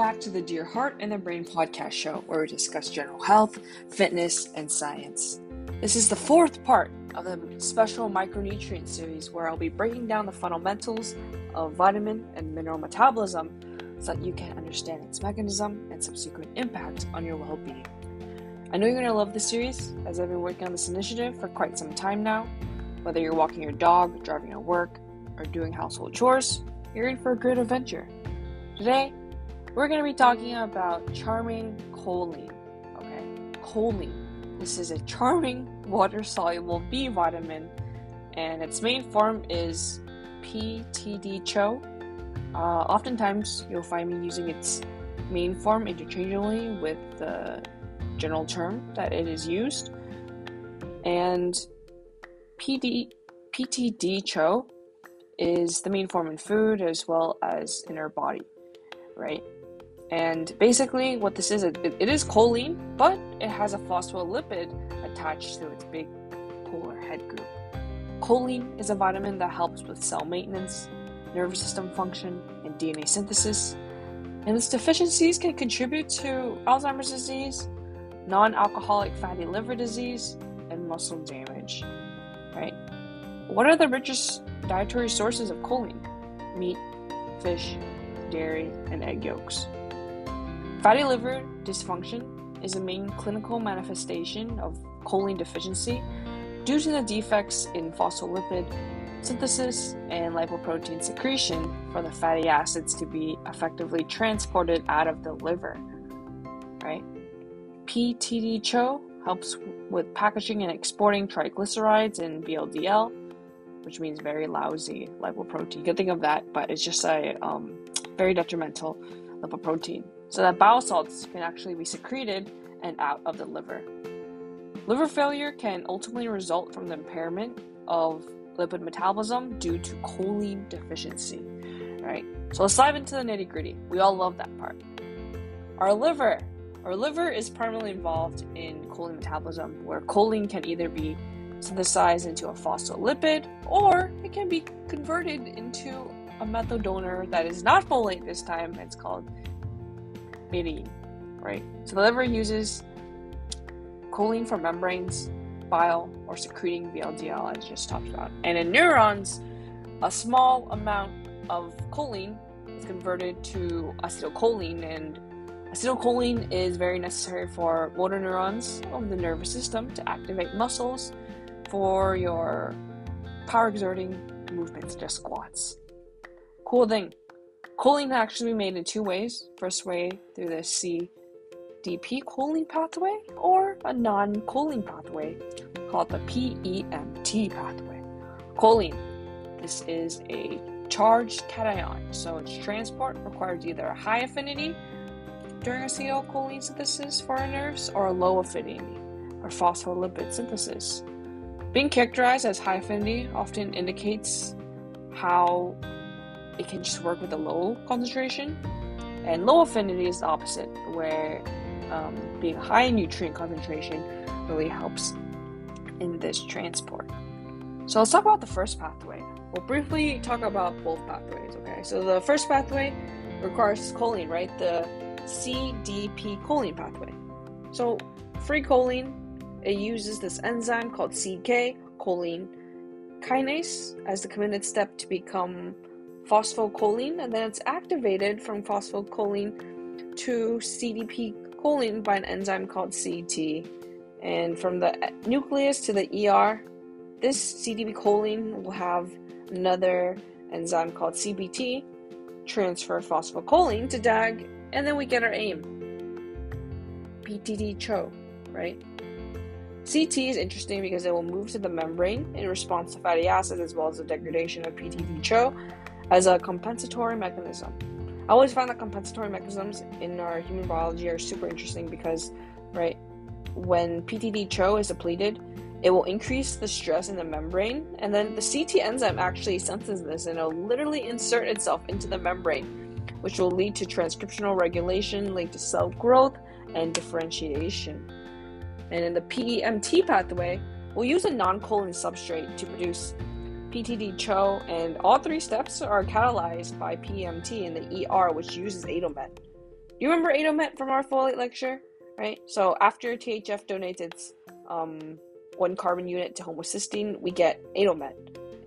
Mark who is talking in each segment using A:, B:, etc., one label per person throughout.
A: back to the Dear Heart and the Brain podcast show, where we discuss general health, fitness, and science. This is the fourth part of the special micronutrient series where I'll be breaking down the fundamentals of vitamin and mineral metabolism so that you can understand its mechanism and subsequent impact on your well being. I know you're going to love this series as I've been working on this initiative for quite some time now. Whether you're walking your dog, driving to work, or doing household chores, you're in for a great adventure. Today, we're going to be talking about charming choline. Okay, choline. This is a charming water soluble B vitamin, and its main form is PTD-CHO. Uh, oftentimes, you'll find me using its main form interchangeably with the general term that it is used. And PD, PTD-CHO is the main form in food as well as in our body right? And basically, what this is, it, it is choline, but it has a phospholipid attached to its big polar head group. Choline is a vitamin that helps with cell maintenance, nervous system function, and DNA synthesis. And its deficiencies can contribute to Alzheimer's disease, non alcoholic fatty liver disease, and muscle damage. Right? What are the richest dietary sources of choline? Meat, fish, dairy, and egg yolks. Fatty liver dysfunction is a main clinical manifestation of choline deficiency due to the defects in phospholipid synthesis and lipoprotein secretion for the fatty acids to be effectively transported out of the liver. Right? PTD-CHO helps with packaging and exporting triglycerides and VLDL, which means very lousy lipoprotein. You can think of that, but it's just a um, very detrimental lipoprotein, so that bile salts can actually be secreted and out of the liver. Liver failure can ultimately result from the impairment of lipid metabolism due to choline deficiency. Right? So let's dive into the nitty gritty. We all love that part. Our liver. Our liver is primarily involved in choline metabolism, where choline can either be synthesized into a phospholipid or it can be converted into a methyl donor that is not folate this time. It's called right? So the liver uses choline for membranes, bile, or secreting VLDL, as just talked about. And in neurons, a small amount of choline is converted to acetylcholine, and acetylcholine is very necessary for motor neurons of the nervous system to activate muscles for your power exerting movements, just squats. Cool thing. Choline can actually be made in two ways. First way through the CDP choline pathway or a non-choline pathway called the PEMT pathway. Choline. This is a charged cation, so its transport requires either a high affinity during acetylcholine synthesis for our nerves or a low affinity or phospholipid synthesis. Being characterized as high affinity often indicates how it can just work with a low concentration. And low affinity is the opposite, where um, being high in nutrient concentration really helps in this transport. So let's talk about the first pathway. We'll briefly talk about both pathways, okay? So the first pathway requires choline, right? The CDP choline pathway. So free choline, it uses this enzyme called CK choline kinase as the committed step to become phosphocholine, and then it's activated from phosphocholine to CDP choline by an enzyme called CET. And from the nucleus to the ER, this CDP choline will have another enzyme called CPT transfer phosphocholine to DAG, and then we get our aim PTD-CHO, right? CT is interesting because it will move to the membrane in response to fatty acids as well as the degradation of PTD-CHO as a compensatory mechanism. I always find that compensatory mechanisms in our human biology are super interesting because, right, when PTD-CHO is depleted, it will increase the stress in the membrane, and then the CT enzyme actually senses this and it'll literally insert itself into the membrane, which will lead to transcriptional regulation, lead to cell growth and differentiation. And in the PEMT pathway, we'll use a non choline substrate to produce PTD-CHO, and all three steps are catalyzed by PMT in the ER, which uses Adomet. you remember Adomet from our folate lecture? Right? So after THF donates its um, one carbon unit to homocysteine, we get Adomet.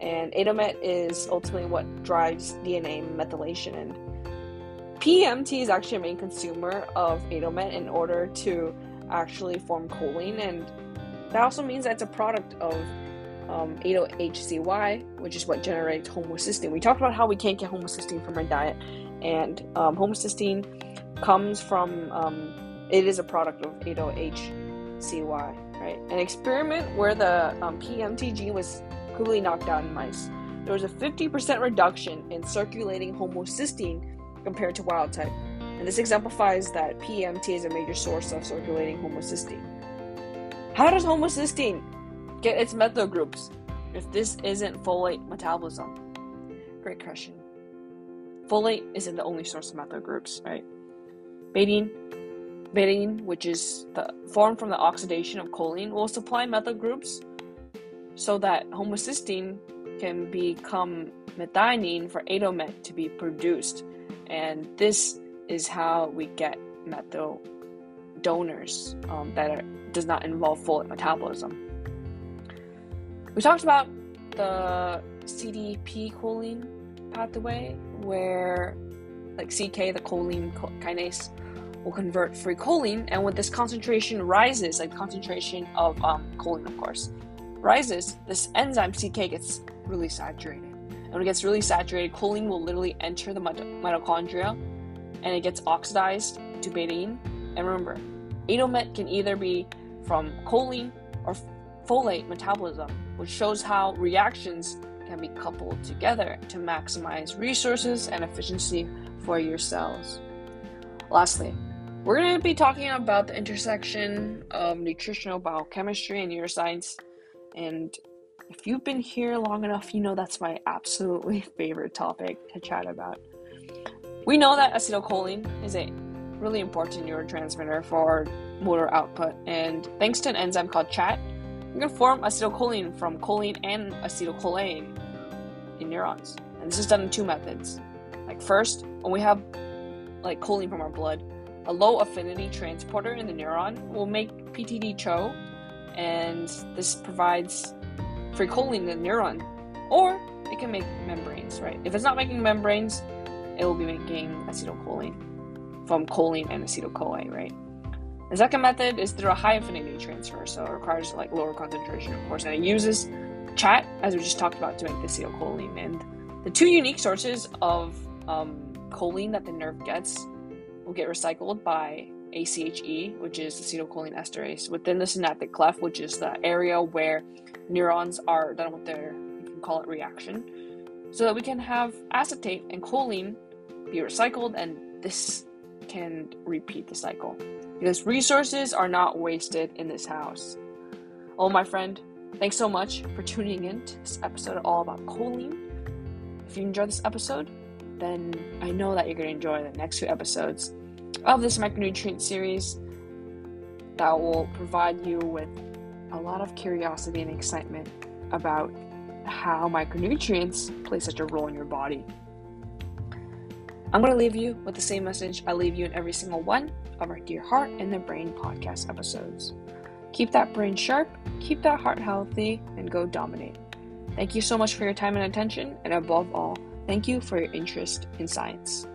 A: And Adomet is ultimately what drives DNA methylation. And PMT is actually a main consumer of Adomet in order to actually form choline. And that also means that it's a product of um, AdoHcy, which is what generates homocysteine. We talked about how we can't get homocysteine from our diet, and um, homocysteine comes from um, it is a product of AdoHcy, right? An experiment where the um, PMT gene was completely knocked out in mice. There was a 50% reduction in circulating homocysteine compared to wild type, and this exemplifies that PMT is a major source of circulating homocysteine. How does homocysteine get its methyl groups if this isn't folate metabolism? Great question. Folate isn't the only source of methyl groups, right? Betaine, betaine, which is the formed from the oxidation of choline, will supply methyl groups so that homocysteine can become methionine for Adomet to be produced. And this is how we get methyl donors um, that are, does not involve folate metabolism. We talked about the CDP choline pathway where like CK, the choline kinase, will convert free choline, and when this concentration rises, like concentration of um, choline, of course, rises, this enzyme CK gets really saturated. And when it gets really saturated, choline will literally enter the mitochondria, and it gets oxidized to betaine. And remember, Adomet can either be from choline or folate metabolism, which shows how reactions can be coupled together to maximize resources and efficiency for your cells. Lastly, we're going to be talking about the intersection of nutritional biochemistry and neuroscience. And if you've been here long enough, you know that's my absolutely favorite topic to chat about. We know that acetylcholine is a really important neurotransmitter for motor output, and thanks to an enzyme called CHAT, we can form acetylcholine from choline and acetylcholine in neurons. And this is done in two methods. Like first, when we have like choline from our blood, a low affinity transporter in the neuron will make PTD-CHO, and this provides free choline in the neuron. Or it can make membranes, right? If it's not making membranes, it will be making acetylcholine from choline and acetyl-CoA, right? The second method is through a high affinity transfer, so it requires like lower concentration, of course, and it uses chat, as we just talked about, to make the acetylcholine. And the two unique sources of um, choline that the nerve gets will get recycled by ACHE, which is acetylcholine esterase, within the synaptic cleft, which is the area where neurons are done with their, you can call it reaction, so that we can have acetate and choline be recycled, and this can repeat the cycle. Because resources are not wasted in this house. Oh, my friend, thanks so much for tuning in to this episode all about choline. If you enjoyed this episode, then I know that you're going to enjoy the next two episodes of this micronutrient series that will provide you with a lot of curiosity and excitement about how micronutrients play such a role in your body. I'm going to leave you with the same message I leave you in every single one of our Dear Heart and the Brain podcast episodes. Keep that brain sharp, keep that heart healthy, and go dominate. Thank you so much for your time and attention, and above all, thank you for your interest in science.